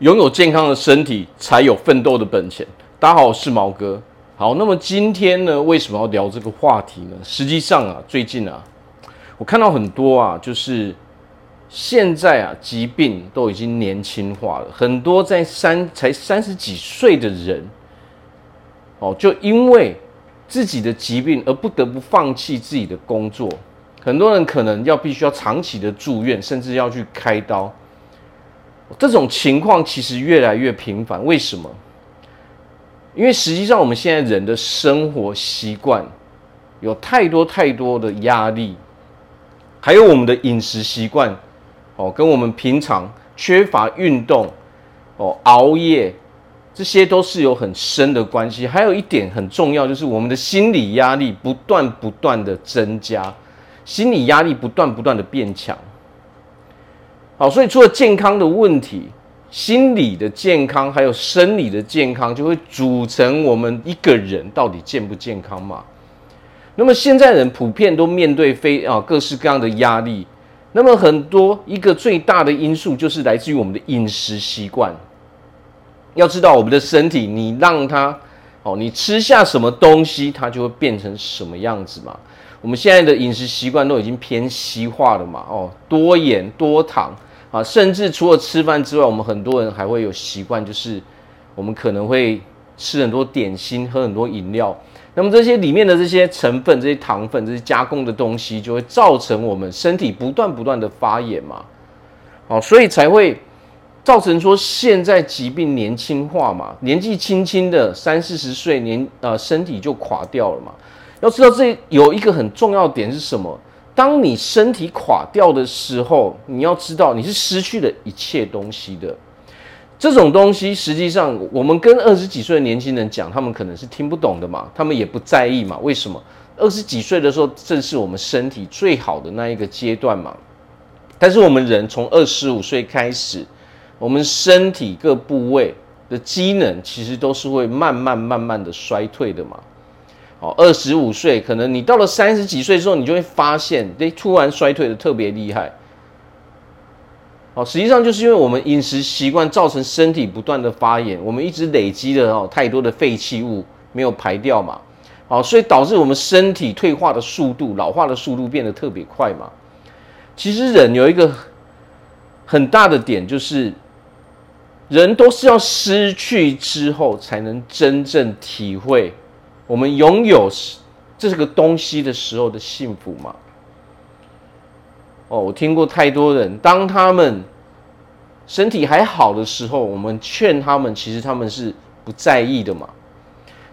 拥有健康的身体，才有奋斗的本钱。大家好，我是毛哥。好，那么今天呢，为什么要聊这个话题呢？实际上啊，最近啊，我看到很多啊，就是现在啊，疾病都已经年轻化了，很多在三才三十几岁的人，哦，就因为自己的疾病而不得不放弃自己的工作。很多人可能要必须要长期的住院，甚至要去开刀。这种情况其实越来越频繁，为什么？因为实际上我们现在人的生活习惯有太多太多的压力，还有我们的饮食习惯，哦，跟我们平常缺乏运动，哦，熬夜，这些都是有很深的关系。还有一点很重要，就是我们的心理压力不断不断的增加，心理压力不断不断的变强。好，所以除了健康的问题，心理的健康还有生理的健康，就会组成我们一个人到底健不健康嘛？那么现在人普遍都面对非啊各式各样的压力，那么很多一个最大的因素就是来自于我们的饮食习惯。要知道我们的身体，你让它哦，你吃下什么东西，它就会变成什么样子嘛。我们现在的饮食习惯都已经偏西化了嘛，哦，多盐多糖。啊，甚至除了吃饭之外，我们很多人还会有习惯，就是我们可能会吃很多点心，喝很多饮料。那么这些里面的这些成分、这些糖分、这些加工的东西，就会造成我们身体不断不断的发炎嘛。好，所以才会造成说现在疾病年轻化嘛，年纪轻轻的三四十岁年呃身体就垮掉了嘛。要知道这有一个很重要点是什么？当你身体垮掉的时候，你要知道你是失去了一切东西的。这种东西实际上，我们跟二十几岁的年轻人讲，他们可能是听不懂的嘛，他们也不在意嘛。为什么？二十几岁的时候，正是我们身体最好的那一个阶段嘛。但是我们人从二十五岁开始，我们身体各部位的机能其实都是会慢慢慢慢的衰退的嘛。哦，二十五岁，可能你到了三十几岁之后，你就会发现，诶，突然衰退的特别厉害。哦，实际上就是因为我们饮食习惯造成身体不断的发炎，我们一直累积了哦太多的废弃物没有排掉嘛，哦，所以导致我们身体退化的速度、老化的速度变得特别快嘛。其实人有一个很大的点，就是人都是要失去之后，才能真正体会。我们拥有这个东西的时候的幸福吗？哦，我听过太多人，当他们身体还好的时候，我们劝他们，其实他们是不在意的嘛。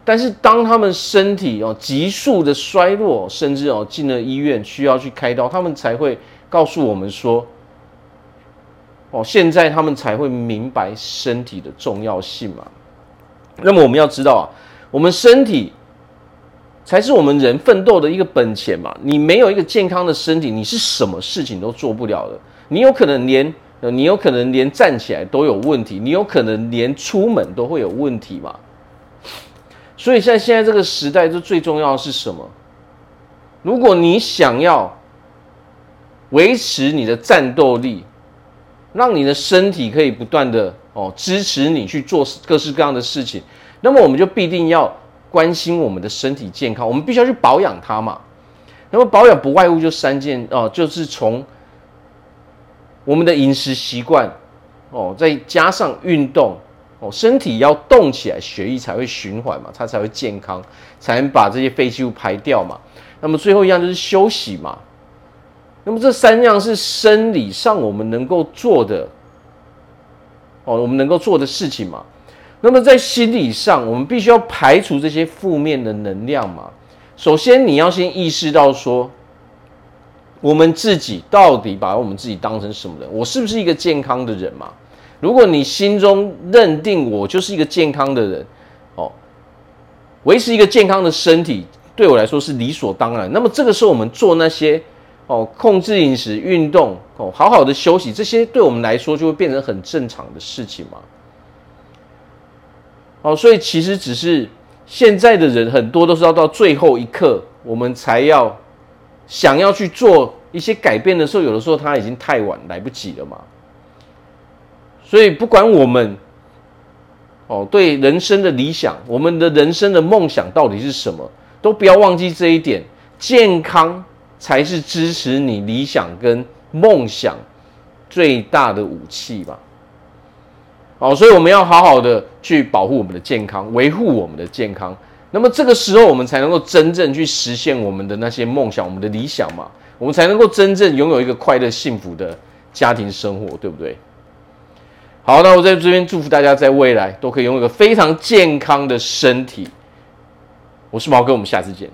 但是当他们身体哦急速的衰落，甚至哦进了医院需要去开刀，他们才会告诉我们说，哦，现在他们才会明白身体的重要性嘛。那么我们要知道啊，我们身体。才是我们人奋斗的一个本钱嘛！你没有一个健康的身体，你是什么事情都做不了的。你有可能连，你有可能连站起来都有问题，你有可能连出门都会有问题嘛。所以在现在这个时代，这最重要的是什么？如果你想要维持你的战斗力，让你的身体可以不断的哦支持你去做各式各样的事情，那么我们就必定要。关心我们的身体健康，我们必须要去保养它嘛。那么保养不外乎就三件哦，就是从我们的饮食习惯哦，再加上运动哦，身体要动起来，血液才会循环嘛，它才会健康，才能把这些废弃物排掉嘛。那么最后一样就是休息嘛。那么这三样是生理上我们能够做的哦，我们能够做的事情嘛。那么在心理上，我们必须要排除这些负面的能量嘛。首先，你要先意识到说，我们自己到底把我们自己当成什么人？我是不是一个健康的人嘛？如果你心中认定我就是一个健康的人，哦，维持一个健康的身体对我来说是理所当然。那么这个时候，我们做那些哦，控制饮食、运动、哦，好好的休息，这些对我们来说就会变成很正常的事情嘛。哦，所以其实只是现在的人很多都是要到最后一刻，我们才要想要去做一些改变的时候，有的时候他已经太晚，来不及了嘛。所以不管我们哦对人生的理想，我们的人生的梦想到底是什么，都不要忘记这一点，健康才是支持你理想跟梦想最大的武器吧。好，所以我们要好好的去保护我们的健康，维护我们的健康。那么这个时候，我们才能够真正去实现我们的那些梦想、我们的理想嘛。我们才能够真正拥有一个快乐、幸福的家庭生活，对不对？好，那我在这边祝福大家，在未来都可以拥有一个非常健康的身体。我是毛哥，我们下次见。